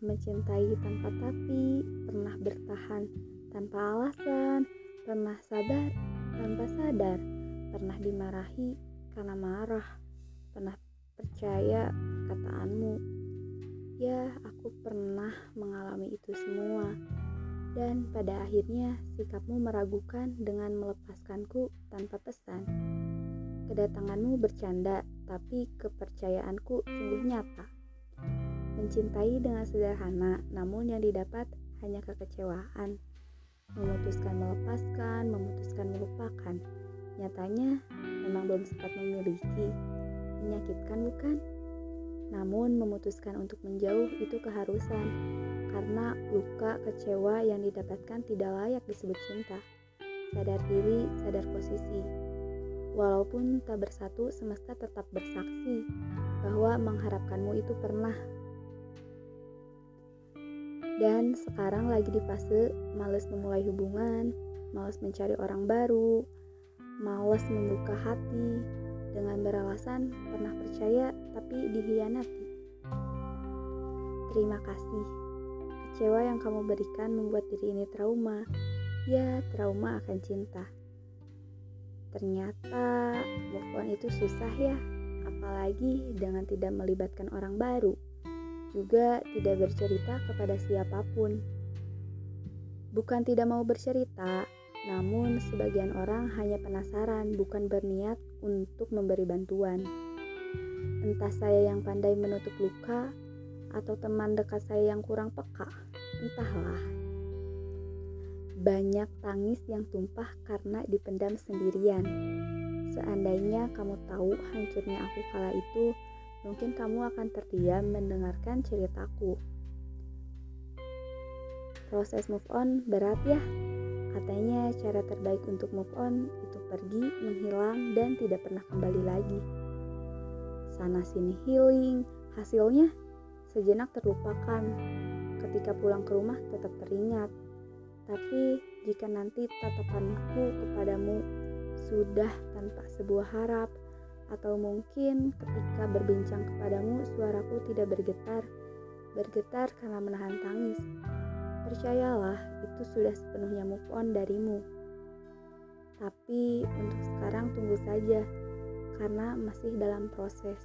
mencintai tanpa tapi, pernah bertahan tanpa alasan, pernah sabar tanpa sadar, pernah dimarahi karena marah, pernah percaya kataanmu. Ya, aku pernah mengalami itu semua. Dan pada akhirnya sikapmu meragukan dengan melepaskanku tanpa pesan. Kedatanganmu bercanda, tapi kepercayaanku sungguh nyata. Mencintai dengan sederhana, namun yang didapat hanya kekecewaan. Memutuskan melepaskan, memutuskan melupakan. Nyatanya memang belum sempat memiliki. Menyakitkan bukan? Namun memutuskan untuk menjauh itu keharusan karena luka kecewa yang didapatkan tidak layak disebut cinta. Sadar diri, sadar posisi. Walaupun tak bersatu, semesta tetap bersaksi bahwa mengharapkanmu itu pernah. Dan sekarang lagi di fase males memulai hubungan, males mencari orang baru, males membuka hati dengan beralasan pernah percaya tapi dihianati. Terima kasih. Kecewa yang kamu berikan membuat diri ini trauma. Ya, trauma akan cinta. Ternyata move on itu susah ya, apalagi dengan tidak melibatkan orang baru, juga tidak bercerita kepada siapa pun. Bukan tidak mau bercerita, namun sebagian orang hanya penasaran, bukan berniat untuk memberi bantuan. Entah saya yang pandai menutup luka, atau teman dekat saya yang kurang peka, entahlah. Banyak tangis yang tumpah karena dipendam sendirian. Seandainya kamu tahu hancurnya aku kala itu, mungkin kamu akan terdiam mendengarkan ceritaku. Proses move on berat ya. Katanya cara terbaik untuk move on itu pergi, menghilang, dan tidak pernah kembali lagi. Sana sini healing, hasilnya sejenak terlupakan. Ketika pulang ke rumah tetap teringat tapi jika nanti tatapanku kepadamu sudah tanpa sebuah harap, atau mungkin ketika berbincang kepadamu suaraku tidak bergetar, bergetar karena menahan tangis. Percayalah, itu sudah sepenuhnya move on darimu. Tapi untuk sekarang tunggu saja, karena masih dalam proses.